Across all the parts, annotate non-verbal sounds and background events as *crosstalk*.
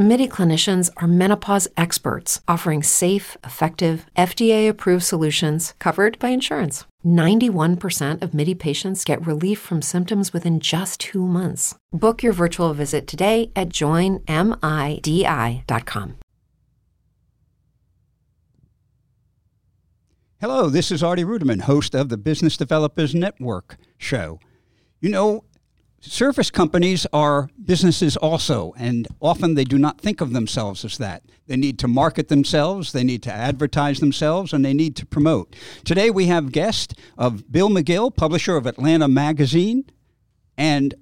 MIDI clinicians are menopause experts offering safe, effective, FDA approved solutions covered by insurance. 91% of MIDI patients get relief from symptoms within just two months. Book your virtual visit today at joinmidi.com. Hello, this is Artie Ruderman, host of the Business Developers Network show. You know, service companies are businesses also, and often they do not think of themselves as that. They need to market themselves, they need to advertise themselves, and they need to promote. Today we have guest of Bill McGill, publisher of Atlanta Magazine, and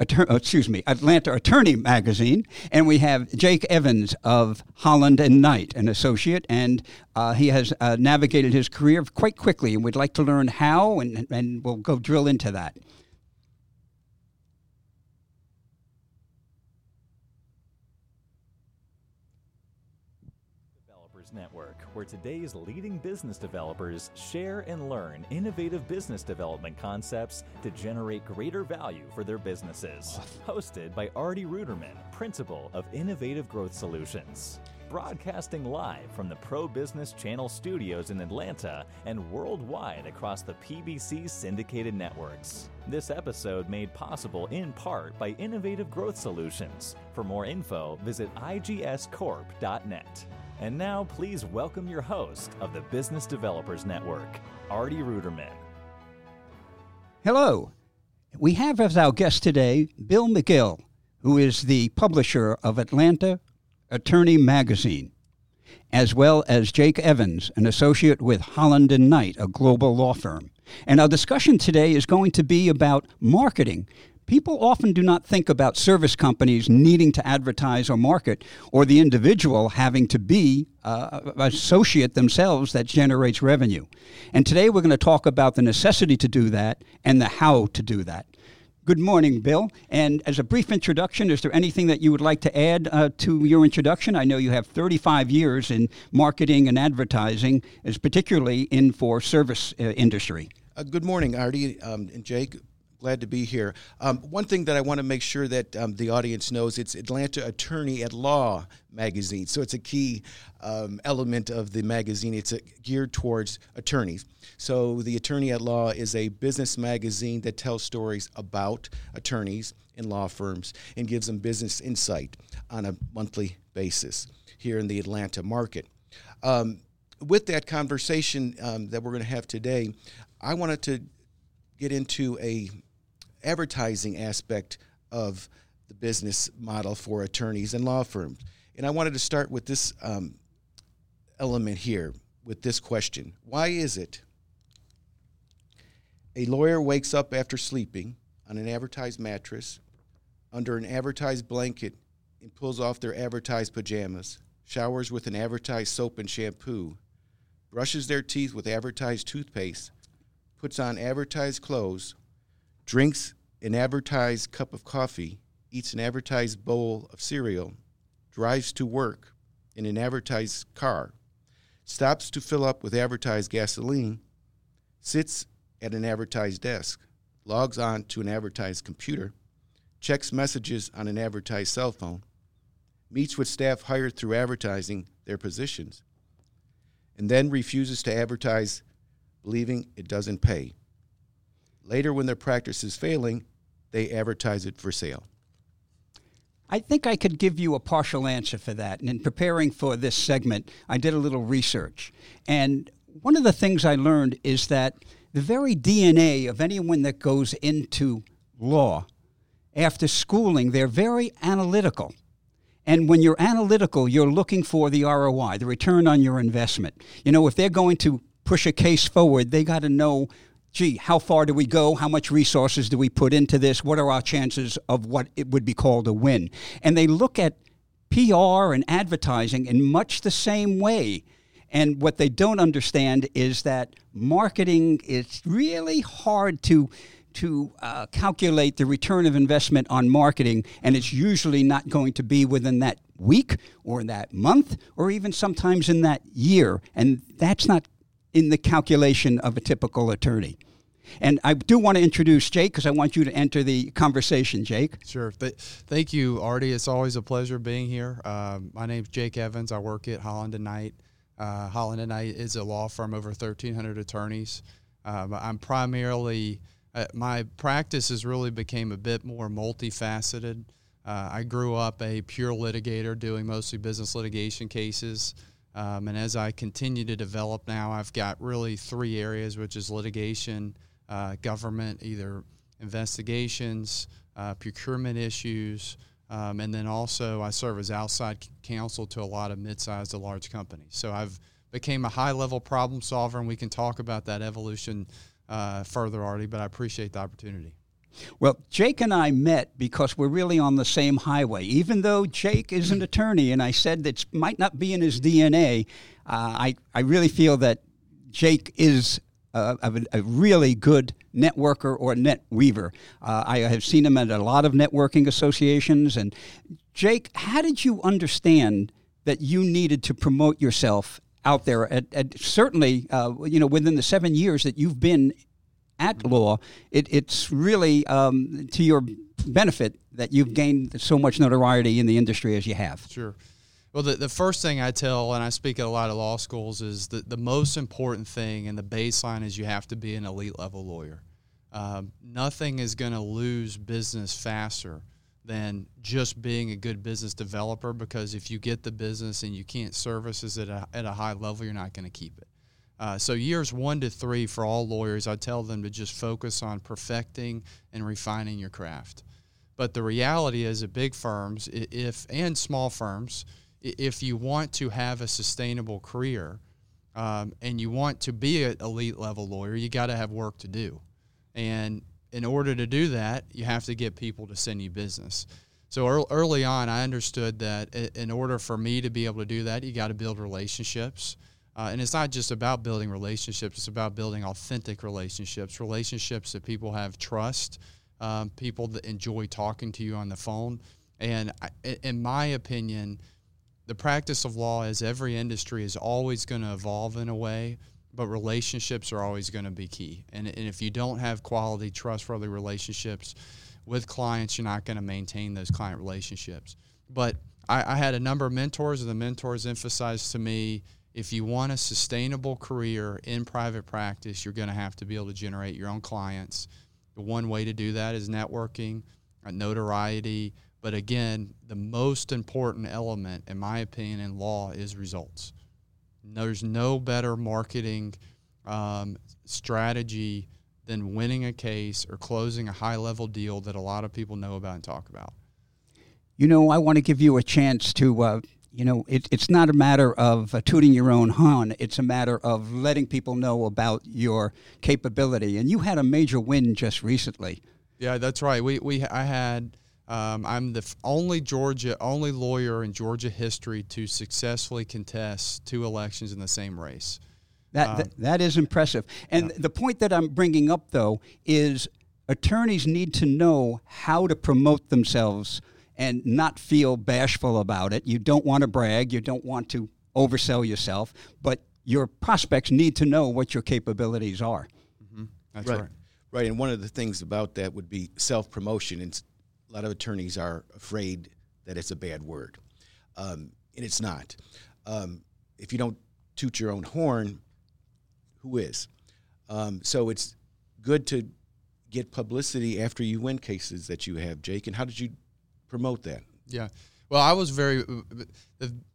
oh, excuse me, Atlanta Attorney Magazine, and we have Jake Evans of Holland and Knight, an associate, and uh, he has uh, navigated his career quite quickly, and we'd like to learn how, and, and we'll go drill into that. Network, where today's leading business developers share and learn innovative business development concepts to generate greater value for their businesses. Hosted by Artie Ruderman, Principal of Innovative Growth Solutions. Broadcasting live from the Pro Business Channel studios in Atlanta and worldwide across the PBC syndicated networks. This episode made possible in part by Innovative Growth Solutions. For more info, visit igscorp.net. And now, please welcome your host of the Business Developers Network, Artie Ruderman. Hello. We have as our guest today Bill McGill, who is the publisher of Atlanta Attorney Magazine, as well as Jake Evans, an associate with Holland and Knight, a global law firm. And our discussion today is going to be about marketing people often do not think about service companies needing to advertise or market, or the individual having to be uh, associate themselves that generates revenue. And today we're going to talk about the necessity to do that and the how to do that. Good morning, Bill. And as a brief introduction, is there anything that you would like to add uh, to your introduction? I know you have 35 years in marketing and advertising, as particularly in for service uh, industry. Uh, good morning, Artie um, and Jake. Glad to be here. Um, one thing that I want to make sure that um, the audience knows it's Atlanta Attorney at Law magazine. So it's a key um, element of the magazine. It's a, geared towards attorneys. So the Attorney at Law is a business magazine that tells stories about attorneys and law firms and gives them business insight on a monthly basis here in the Atlanta market. Um, with that conversation um, that we're going to have today, I wanted to get into a advertising aspect of the business model for attorneys and law firms. And I wanted to start with this um, element here with this question Why is it a lawyer wakes up after sleeping on an advertised mattress, under an advertised blanket, and pulls off their advertised pajamas, showers with an advertised soap and shampoo, brushes their teeth with advertised toothpaste, puts on advertised clothes, drinks an advertised cup of coffee, eats an advertised bowl of cereal, drives to work in an advertised car, stops to fill up with advertised gasoline, sits at an advertised desk, logs on to an advertised computer, checks messages on an advertised cell phone, meets with staff hired through advertising their positions, and then refuses to advertise, believing it doesn't pay. Later, when their practice is failing, they advertise it for sale. I think I could give you a partial answer for that. And in preparing for this segment, I did a little research. And one of the things I learned is that the very DNA of anyone that goes into law, after schooling, they're very analytical. And when you're analytical, you're looking for the ROI, the return on your investment. You know, if they're going to push a case forward, they got to know gee, how far do we go? How much resources do we put into this? What are our chances of what it would be called a win? And they look at PR and advertising in much the same way. And what they don't understand is that marketing is really hard to to uh, calculate the return of investment on marketing, and it's usually not going to be within that week or that month or even sometimes in that year. And that's not in the calculation of a typical attorney. And I do want to introduce Jake because I want you to enter the conversation, Jake. Sure. Th- thank you, Artie. It's always a pleasure being here. Uh, my name's Jake Evans. I work at Holland and Knight. Uh, Holland and Knight is a law firm over 1,300 attorneys. Um, I'm primarily uh, my practice has really became a bit more multifaceted. Uh, I grew up a pure litigator doing mostly business litigation cases. Um, and as I continue to develop now, I've got really three areas, which is litigation, uh, government, either investigations, uh, procurement issues, um, and then also I serve as outside counsel to a lot of mid-sized to large companies. So I've became a high-level problem solver, and we can talk about that evolution uh, further, Artie. But I appreciate the opportunity. Well, Jake and I met because we're really on the same highway. Even though Jake is an attorney, and I said that might not be in his DNA, uh, I, I really feel that Jake is a, a, really good networker or net weaver. Uh, I have seen him at a lot of networking associations. And Jake, how did you understand that you needed to promote yourself out there? At, at certainly, uh, you know, within the seven years that you've been at law, it, it's really um, to your benefit that you've gained so much notoriety in the industry as you have. Sure. Well, the, the first thing I tell, and I speak at a lot of law schools, is that the most important thing and the baseline is you have to be an elite level lawyer. Um, nothing is going to lose business faster than just being a good business developer because if you get the business and you can't service it at a, at a high level, you're not going to keep it. Uh, so years one to three for all lawyers, I tell them to just focus on perfecting and refining your craft. But the reality is, at big firms, if and small firms, if you want to have a sustainable career um, and you want to be an elite level lawyer, you got to have work to do. And in order to do that, you have to get people to send you business. So early on, I understood that in order for me to be able to do that, you got to build relationships. Uh, and it's not just about building relationships, it's about building authentic relationships, relationships that people have trust, um, people that enjoy talking to you on the phone. And I, in my opinion, the practice of law, as every industry, is always going to evolve in a way, but relationships are always going to be key. And, and if you don't have quality, trustworthy relationships with clients, you're not going to maintain those client relationships. But I, I had a number of mentors, and the mentors emphasized to me if you want a sustainable career in private practice, you're going to have to be able to generate your own clients. The one way to do that is networking, notoriety. But again, the most important element, in my opinion, in law is results. There's no better marketing um, strategy than winning a case or closing a high level deal that a lot of people know about and talk about. You know, I want to give you a chance to uh, you know, it, it's not a matter of uh, tooting your own horn. It's a matter of letting people know about your capability. And you had a major win just recently. Yeah, that's right. We, we I had um, I'm the only Georgia only lawyer in Georgia history to successfully contest two elections in the same race. That um, that, that is impressive. And yeah. the point that I'm bringing up though is attorneys need to know how to promote themselves and not feel bashful about it. You don't want to brag, you don't want to oversell yourself, but your prospects need to know what your capabilities are. Mm-hmm. That's right. right. Right, and one of the things about that would be self promotion, and a lot of attorneys are afraid that it's a bad word, um, and it's not. Um, if you don't toot your own horn, who is? Um, so it's good to get publicity after you win cases that you have, Jake. And how did you promote that. Yeah. Well, I was very.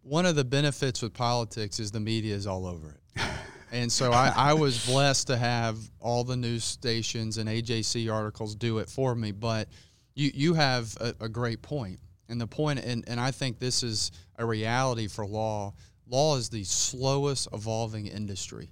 One of the benefits with politics is the media is all over it. *laughs* And so I, I, was blessed to have all the news stations and AJC articles do it for me. But you, you have a, a great point. And the point, and, and I think this is a reality for law. Law is the slowest evolving industry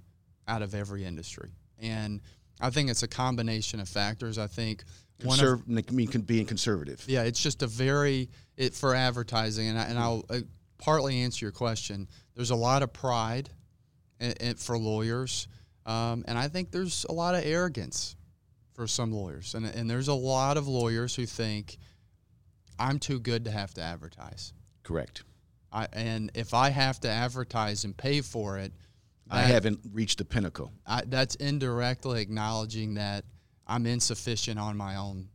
out of every industry. And I think it's a combination of factors. I think Conserv- of, mean being conservative. Yeah, it's just a very it for advertising, and I, and I'll uh, partly answer your question. There's a lot of pride in, in, for lawyers, um, and I think there's a lot of arrogance for some lawyers, and and there's a lot of lawyers who think I'm too good to have to advertise. Correct. I, and if I have to advertise and pay for it, I haven't reached the pinnacle. I, that's indirectly acknowledging that I'm insufficient on my own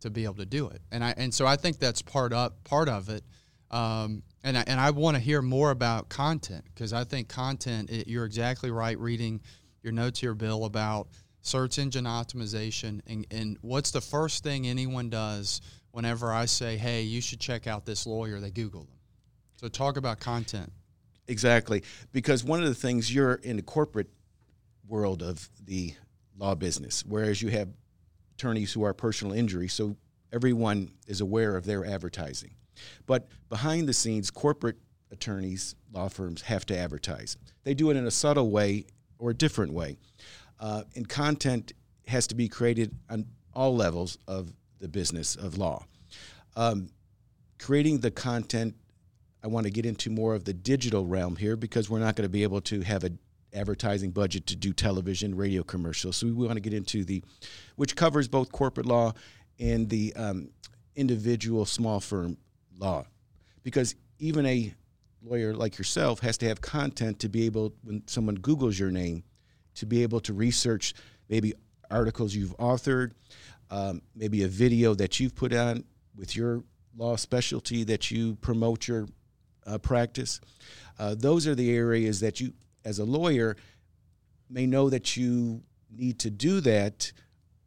to be able to do it, and I and so I think that's part up part of it. Um, and I, and I want to hear more about content because I think content. It, you're exactly right. Reading your notes here, Bill, about search engine optimization and, and what's the first thing anyone does whenever I say, "Hey, you should check out this lawyer." They Google them. So talk about content. Exactly. Because one of the things you're in the corporate world of the law business, whereas you have attorneys who are personal injury, so everyone is aware of their advertising. But behind the scenes, corporate attorneys, law firms have to advertise. They do it in a subtle way or a different way. Uh, and content has to be created on all levels of the business of law. Um, creating the content I want to get into more of the digital realm here because we're not going to be able to have an advertising budget to do television, radio commercials. So we want to get into the, which covers both corporate law and the um, individual small firm law, because even a lawyer like yourself has to have content to be able, when someone Google's your name, to be able to research maybe articles you've authored, um, maybe a video that you've put on with your law specialty that you promote your uh, practice. Uh, those are the areas that you, as a lawyer, may know that you need to do that,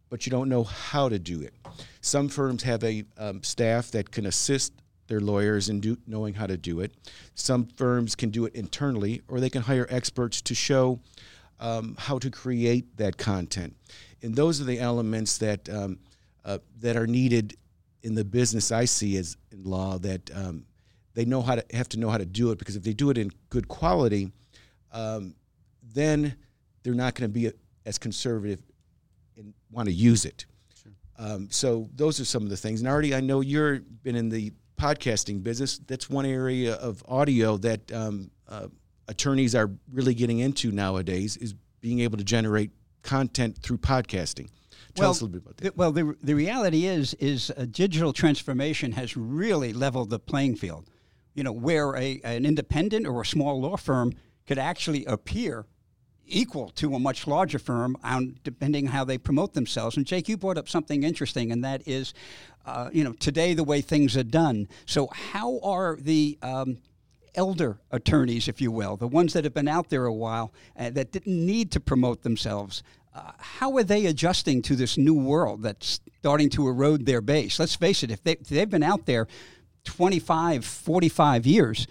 but you don't know how to do it. Some firms have a um, staff that can assist their lawyers in do, knowing how to do it. Some firms can do it internally, or they can hire experts to show um, how to create that content. And those are the elements that um, uh, that are needed in the business I see as in law that um, they know how to have to know how to do it because if they do it in good quality, um, then they're not going to be as conservative and want to use it. Um, so those are some of the things. And Artie, I know you've been in the podcasting business. That's one area of audio that um, uh, attorneys are really getting into nowadays is being able to generate content through podcasting. Tell well, us a little bit about that. the- well, the, the reality is, is uh, digital transformation has really leveled the playing field. You know, where a, an independent or a small law firm could actually appear equal to a much larger firm, on, depending how they promote themselves. And Jake, you brought up something interesting, and that is, uh, you know, today the way things are done. So, how are the um, elder attorneys, if you will, the ones that have been out there a while uh, that didn't need to promote themselves, uh, how are they adjusting to this new world that's starting to erode their base? Let's face it, if, they, if they've been out there 25, 45 years,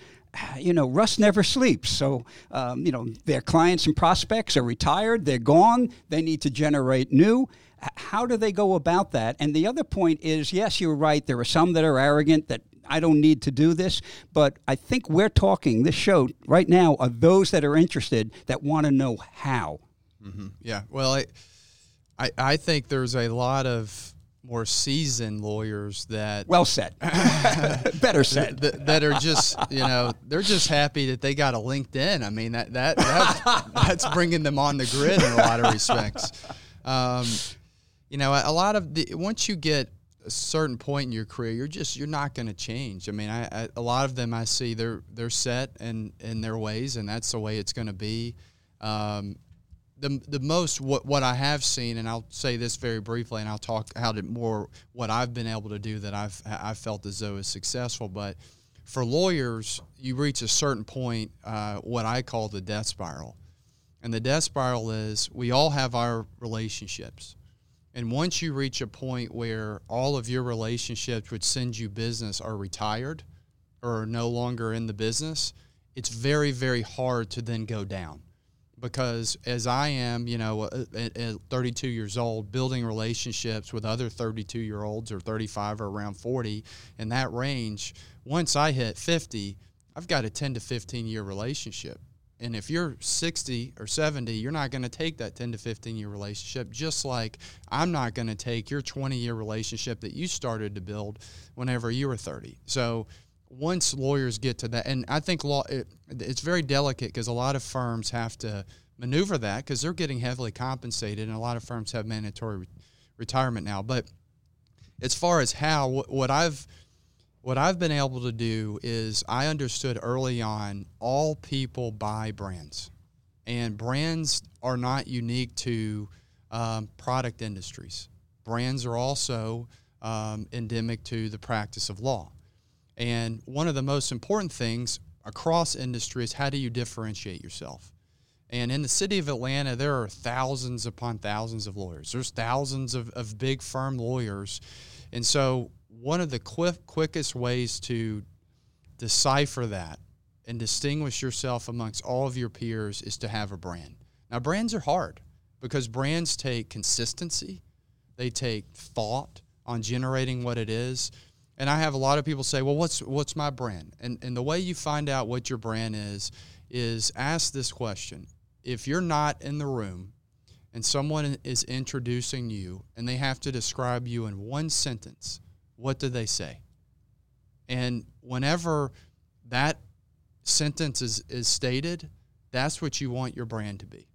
you know, Russ never sleeps. So, um, you know, their clients and prospects are retired, they're gone, they need to generate new. How do they go about that? And the other point is yes, you're right, there are some that are arrogant that I don't need to do this, but I think we're talking, this show right now, are those that are interested that want to know how. Yeah. Well, I, I, I think there's a lot of more seasoned lawyers that Well said. *laughs* Better said. that, that are just you know they're just happy that they got a LinkedIn. I mean that that that's, *laughs* that's bringing them on the grid in a lot of respects. Um, you know, a lot of the once you get a certain point in your career, you're just you're not going to change. I mean, I, I a lot of them I see they're they're set in in their ways, and that's the way it's going to be. Um, the the most what what I have seen, and I'll say this very briefly, and I'll talk how to more what I've been able to do that I've I felt as though is successful. But for lawyers, you reach a certain point, uh, what I call the death spiral, and the death spiral is we all have our relationships, and once you reach a point where all of your relationships which send you business are retired or are no longer in the business, it's very very hard to then go down because as I am, you know, uh, at, at 32 years old, building relationships with other 32 year olds or 35 or around 40 in that range, once I hit 50, I've got a 10 to 15 year relationship. And if you're 60 or 70, you're not going to take that 10 to 15 year relationship, just like I'm not going to take your 20 year relationship that you started to build whenever you were 30. So, once lawyers get to that, and I think law it, it's very delicate because a lot of firms have to maneuver that because they're getting heavily compensated, and a lot of firms have mandatory re- retirement now. But as far as how, what, what I've what I've been able to do is I understood early on all people buy brands, and brands are not unique to um, product industries. Brands are also um, endemic to the practice of law. And one of the most important things across industry is how do you differentiate yourself? And in the city of Atlanta, there are thousands upon thousands of lawyers. There's thousands of, of big firm lawyers. And so, one of the quick, quickest ways to decipher that and distinguish yourself amongst all of your peers is to have a brand. Now, brands are hard because brands take consistency, they take thought on generating what it is. And I have a lot of people say, "Well, what's what's my brand?" And and the way you find out what your brand is is ask this question: If you're not in the room and someone is introducing you and they have to describe you in one sentence, what do they say? And whenever that sentence is, is stated, that's what you want your brand to be.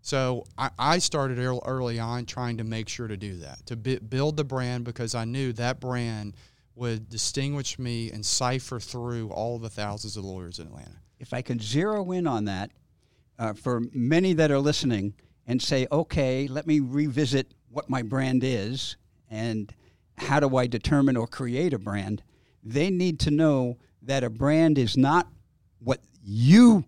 So I, I started early on trying to make sure to do that, to build the brand because I knew that brand would distinguish me and cipher through all the thousands of lawyers in Atlanta. If I can zero in on that, uh, for many that are listening, and say, okay, let me revisit what my brand is and how do I determine or create a brand, they need to know that a brand is not what you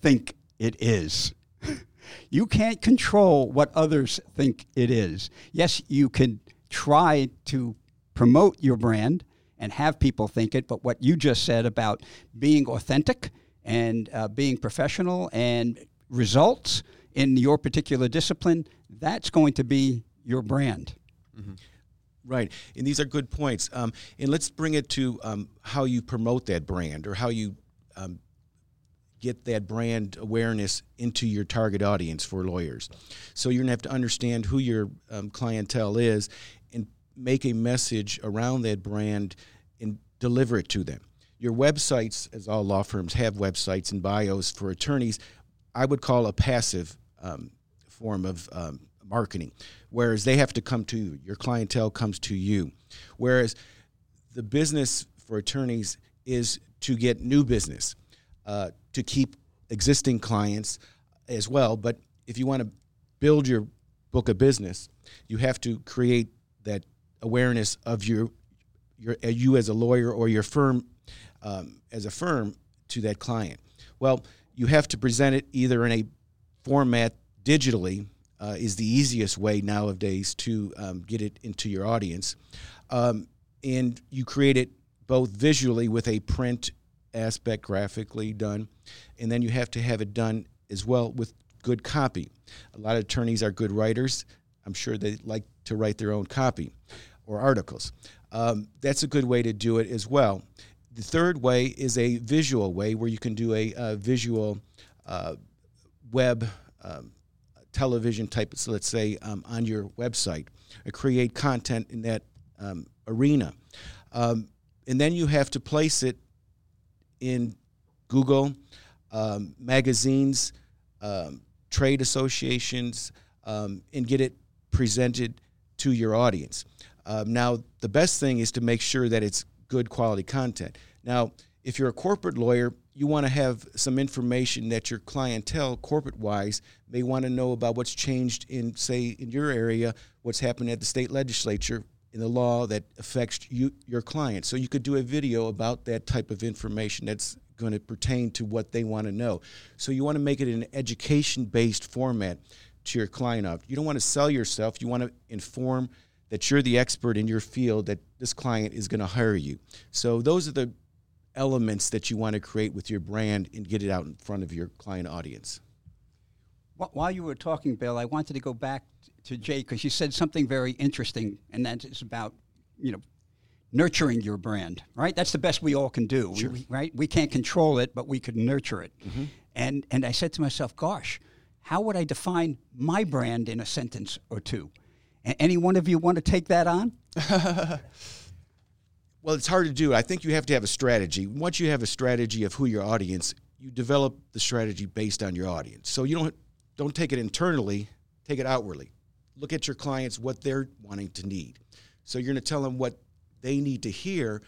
think it is. *laughs* you can't control what others think it is. Yes, you can try to promote your brand and have people think it, but what you just said about being authentic and uh, being professional and results in your particular discipline, that's going to be your brand. Mm-hmm. Right, and these are good points. Um, and let's bring it to um, how you promote that brand or how you um, get that brand awareness into your target audience for lawyers. So you're to have to understand who your um, clientele is make a message around that brand and deliver it to them. Your websites, as all law firms have websites and bios for attorneys, I would call a passive um, form of um, marketing, whereas they have to come to you. Your clientele comes to you. Whereas the business for attorneys is to get new business uh, to keep existing clients as well. But if you want to build your book of business, you have to create that awareness of your your uh, you as a lawyer or your firm um, as a firm to that client. Well, you have to present it either in a format digitally uh, is the easiest way nowadays to um, get it into your audience, um, and you create it both visually with a print aspect graphically done, and then you have to have it done as well with good copy. A lot of attorneys are good writers. I'm sure they like to write their own copy or articles. Um, that's a good way to do it as well. The third way is a visual way where you can do a, a visual uh, web um, television type, so let's say, um, on your website, create content in that um, arena. Um, and then you have to place it in Google, um, magazines, trade associations, and get it presented to your audience. Um, now, the best thing is to make sure that it's good quality content. Now, if you're a corporate lawyer, you want to have some information that your clientele, corporate wise, may want to know about what's changed in, say, in your area, what's happened at the state legislature in the law that affects you, your client. So you could do a video about that type of information that's going to pertain to what they want to know. So you want to make it an education based format to your client. Of You don't want to sell yourself, you want to inform that you're the expert in your field, that this client is going to hire you. So those are the elements that you want to create with your brand and get it out in front of your client audience. While you were talking, Bill, I wanted to go back to Jay because you said something very interesting, and that is about you know nurturing your brand. Right, that's the best we all can do. Sure. We, right, we can't control it, but we can nurture it. Mm-hmm. And and I said to myself, "Gosh, how would I define my brand in a sentence or two? Any one of you want to take that on?" *laughs* well, it's hard to do. I think you have to have a strategy. Once you have a strategy of who your audience, you develop the strategy based on your audience. So you don't don't take it internally, take it outwardly look at your clients what they're wanting to need. So you're going to tell them what they need to hear.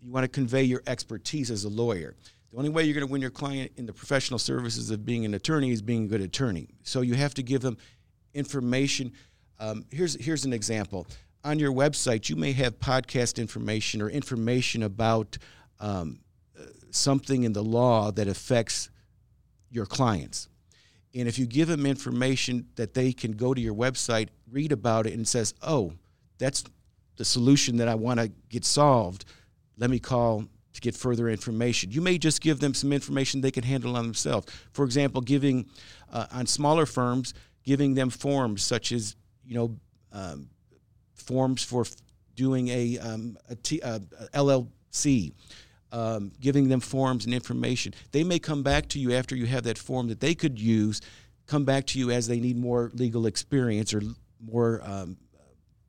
You want to convey your expertise as a lawyer. The only way you're going to win your client in the professional services of being an attorney is being a good attorney. So you have to give them information. Um, here's here's an example. On your website, you may have podcast information or information about um, something in the law that affects your clients. And if you give them information that they can go to your website, read about it, and says, "Oh, that's the solution that I want to get solved," let me call to get further information. You may just give them some information they can handle on themselves. For example, giving uh, on smaller firms, giving them forms such as you know um, forms for doing a, um, a T, uh, LLC. Um, giving them forms and information. They may come back to you after you have that form that they could use, come back to you as they need more legal experience or more um,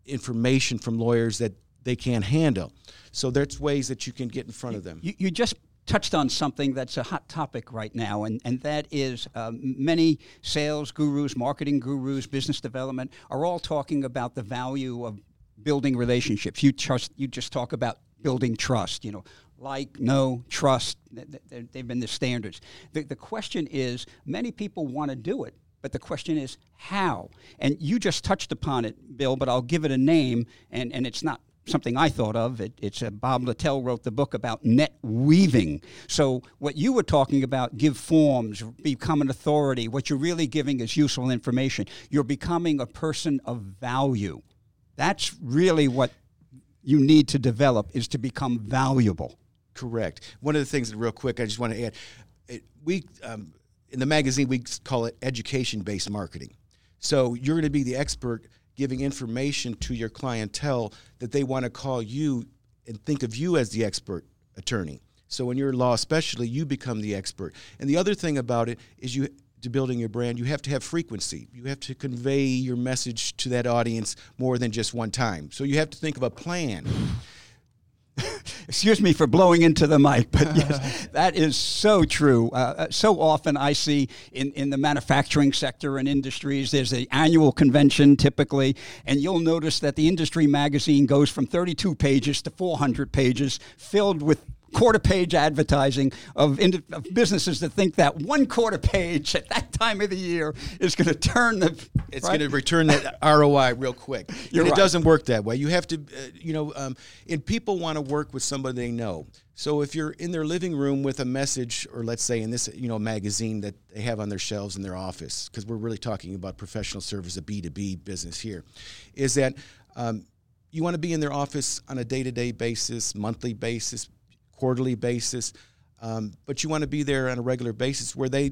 information from lawyers that they can't handle. So there's ways that you can get in front of them. You, you just touched on something that's a hot topic right now, and, and that is um, many sales gurus, marketing gurus, business development are all talking about the value of building relationships. You trust. You just talk about building trust. You know, like, no, trust. They've been the standards. The, the question is, many people want to do it. But the question is how? And you just touched upon it, Bill, but I'll give it a name, and, and it's not something I thought of. It, it's uh, Bob Littell wrote the book about net weaving. So what you were talking about, give forms, become an authority. What you're really giving is useful information. You're becoming a person of value. That's really what you need to develop is to become valuable. Correct. One of the things, real quick, I just want to add, it, we um, in the magazine we call it education-based marketing. So you're going to be the expert giving information to your clientele that they want to call you and think of you as the expert attorney. So when you're law especially, you become the expert. And the other thing about it is you to building your brand, you have to have frequency. You have to convey your message to that audience more than just one time. So you have to think of a plan. *laughs* Excuse me for blowing into the mic, but yes, that is so true. Uh, uh, so often I see in, in the manufacturing sector and industries, there's an annual convention typically, and you'll notice that the industry magazine goes from 32 pages to 400 pages, filled with quarter page advertising of, of, businesses that think that one quarter page at that time of the year is going to turn the. It's right? going to return that ROI real quick. *laughs* And right. It doesn't work that way. You have to, uh, you know, um, and people want to work with somebody they know. So if you're in their living room with a message, or let's say in this, you know, magazine that they have on their shelves in their office, because we're really talking about professional service, a B2B business here, is that um, you want to be in their office on a day-to-day basis, monthly basis, quarterly basis, um, but you want to be there on a regular basis where they,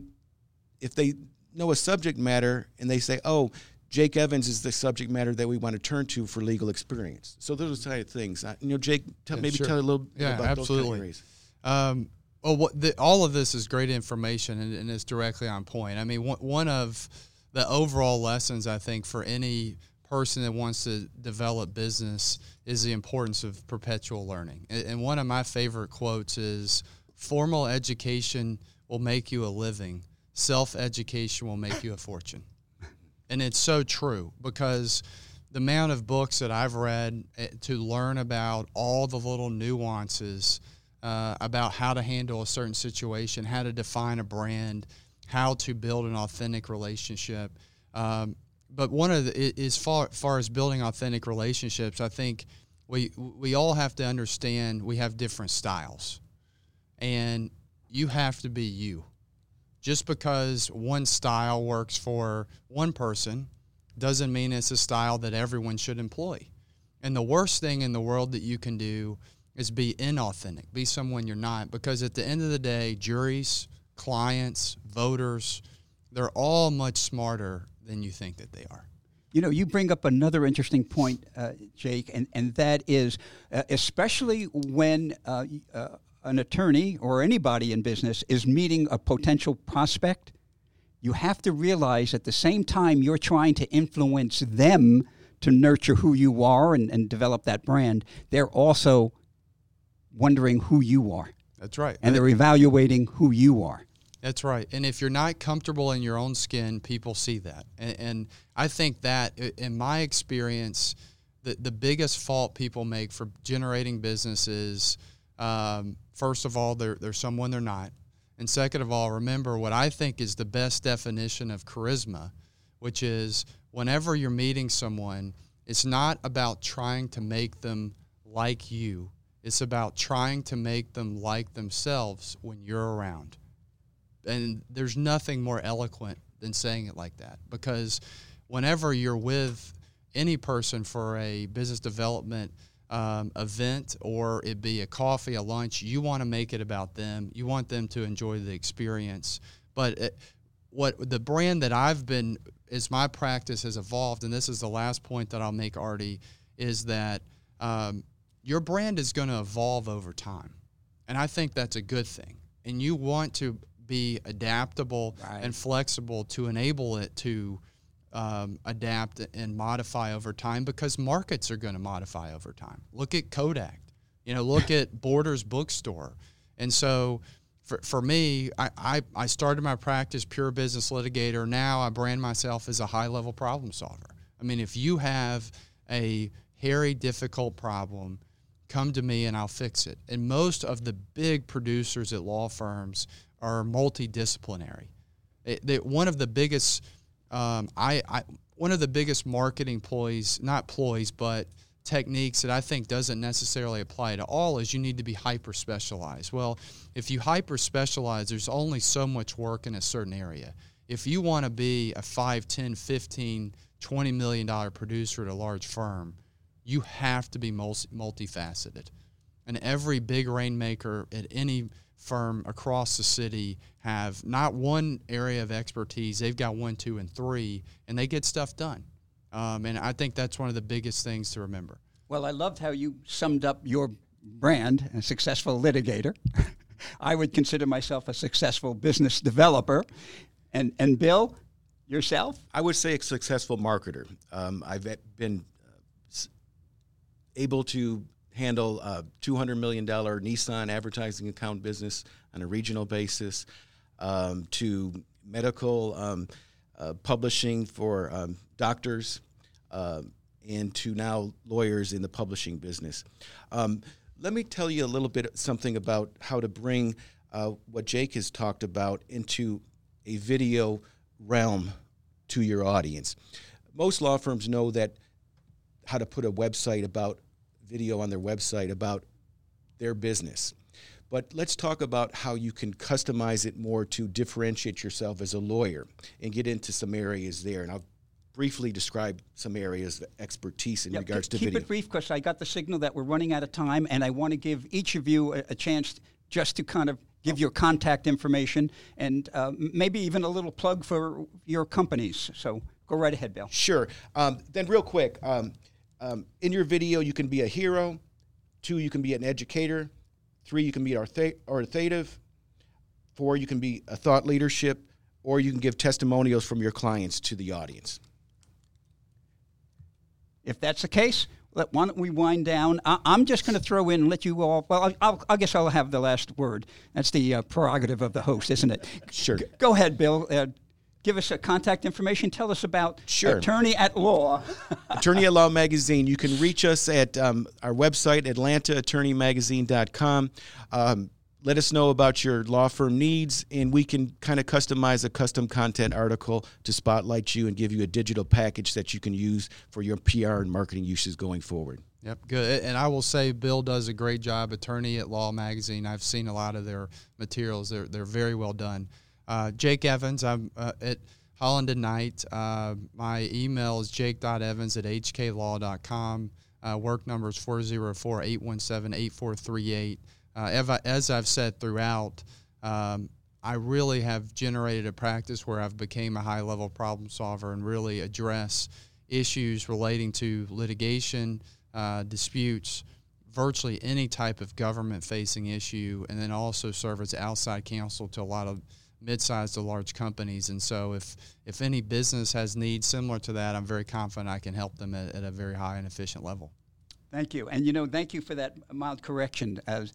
if they know a subject matter and they say, oh, Jake Evans is the subject matter that we want to turn to for legal experience. So those are the type of things. You know, Jake, tell, yeah, maybe sure. tell a little yeah, about absolutely. those um, well, what the, all of this is great information and, and it's directly on point. I mean, one, one of the overall lessons I think for any person that wants to develop business is the importance of perpetual learning. And one of my favorite quotes is formal education will make you a living, self education will make you a fortune. And it's so true because the amount of books that I've read eh, to learn about all the little nuances uh, about how to handle a certain situation, how to define a brand, how to build an authentic relationship. Um, but one of the, as far, far as building authentic relationships, I think we we all have to understand we have different styles, and you have to be you. Just because one style works for one person doesn't mean it's a style that everyone should employ. And the worst thing in the world that you can do is be inauthentic, be someone you're not, because at the end of the day, juries, clients, voters, they're all much smarter than you think that they are. You know, you bring up another interesting point, uh, Jake, and, and that is uh, especially when uh, uh, an attorney or anybody in business is meeting a potential prospect, you have to realize at the same time you're trying to influence them to nurture who you are and, and develop that brand, they're also wondering who you are. That's right. And they're evaluating who you are. That's right. And if you're not comfortable in your own skin, people see that. And, and I think that, in my experience, the, the biggest fault people make for generating businesses, um, first of all, they're, they're someone they're not. And second of all, remember what I think is the best definition of charisma, which is whenever you're meeting someone, it's not about trying to make them like you. It's about trying to make them like themselves when you're around. And there's nothing more eloquent than saying it like that because whenever you're with any person for a business development um, event or it be a coffee, a lunch, you want to make it about them. You want them to enjoy the experience. But it, what the brand that I've been as my practice has evolved, and this is the last point that I'll make, Artie, is that um, your brand is going to evolve over time, and I think that's a good thing. And you want to be adaptable right. and flexible to enable it to um, adapt and modify over time because markets are going to modify over time. Look at Kodak, you know, look *laughs* at Borders Bookstore. And so for, for me, I, I, I started my practice pure business litigator. Now I brand myself as a high level problem solver. I mean, if you have a hairy, difficult problem, come to me and I'll fix it. And most of the big producers at law firms are multidisciplinary. It, they, one of the biggest um, I, I one of the biggest marketing ploys, not ploys, but techniques that I think doesn't necessarily apply to all is you need to be hyper specialized. Well, if you hyper specialize, there's only so much work in a certain area. If you want to be a 5, 10, 15, 20 million dollar producer at a large firm, you have to be multi- multifaceted. And every big rainmaker at any firm across the city have not one area of expertise, they've got one, two, and three, and they get stuff done. Um, and I think that's one of the biggest things to remember. Well, I loved how you summed up your brand, a successful litigator. *laughs* I would consider myself a successful business developer. And, and Bill, yourself? I would say a successful marketer. Um, I've been uh, able to handle a $200 million Nissan advertising account business on a regional basis, um, to medical um, uh, publishing for um, doctors, uh, and to now lawyers in the publishing business. Um, let me tell you a little bit something about how to bring uh, what Jake has talked about into a video realm to your audience. Most law firms know that how to put a website about video on their website about their business. But let's talk about how you can customize it more to differentiate yourself as a lawyer and get into some areas there. And I'll briefly describe some areas of expertise in regards to keep video. Keep it brief because I got the signal that we're running out of time, and I want to give each of you a, a chance just to kind of give your contact information and uh, maybe even a little plug for your companies. So go right ahead, Bill. Sure. Um, then, real quick, um, um, in your video, you can be a hero. Two, you can be an educator. Three, you can be authoritative. Four, you can be a thought leadership, or you can give testimonials from your clients to the audience. If that's the case, let, why don't we wind down? I, am just going to throw in and let you all. Well, I'll, i guess I'll have the last word. That's the uh, prerogative of the host, isn't it? Sure. G- go ahead, Bill. Uh, give us a contact information. Tell us about sure. Attorney at Law. *laughs* Attorney at Law magazine. You can reach us at um, our website, atlantaattorneymagazine.com. Um, let us know about your law firm needs, and we can kind of customize a custom content article to spotlight you and give you a digital package that you can use for your PR and marketing uses going forward. Yep, good. And I will say Bill does a great job, attorney at Law Magazine. I've seen a lot of their materials. They're, they're very well done. Uh, Jake Evans, I'm uh, at Holland and Knight. Uh, my email is jake.evans at hklaw.com. Uh, work number is 404 817 8438. Uh, as I've said throughout, um, I really have generated a practice where I've became a high level problem solver and really address issues relating to litigation, uh, disputes, virtually any type of government facing issue, and then also serve as outside counsel to a lot of mid-sized to large companies. And so if, if any business has needs similar to that, I'm very confident I can help them at, at a very high and efficient level. Thank you. And you know, thank you for that mild correction. As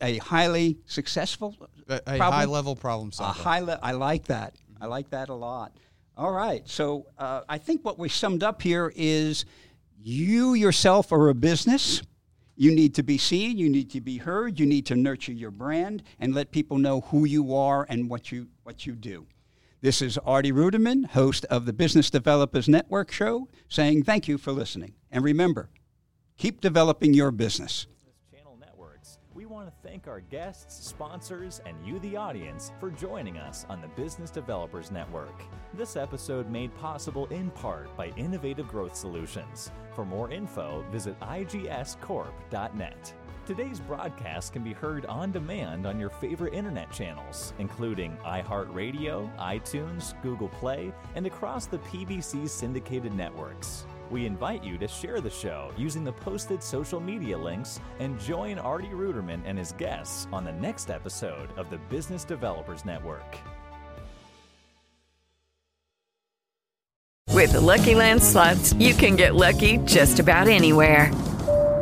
a highly successful, a, a high level problem solver. A high le- I like that. I like that a lot. All right. So uh, I think what we summed up here is you yourself are a business. You need to be seen, you need to be heard, you need to nurture your brand and let people know who you are and what you what you do. This is Artie Ruderman, host of the Business Developers Network show, saying thank you for listening. And remember, keep developing your business. To thank our guests, sponsors, and you, the audience, for joining us on the Business Developers Network. This episode made possible in part by Innovative Growth Solutions. For more info, visit igscorp.net. Today's broadcast can be heard on demand on your favorite internet channels, including iHeartRadio, iTunes, Google Play, and across the PBC syndicated networks. We invite you to share the show using the posted social media links and join Artie Ruderman and his guests on the next episode of the Business Developers Network. With the Lucky Land slots, you can get lucky just about anywhere.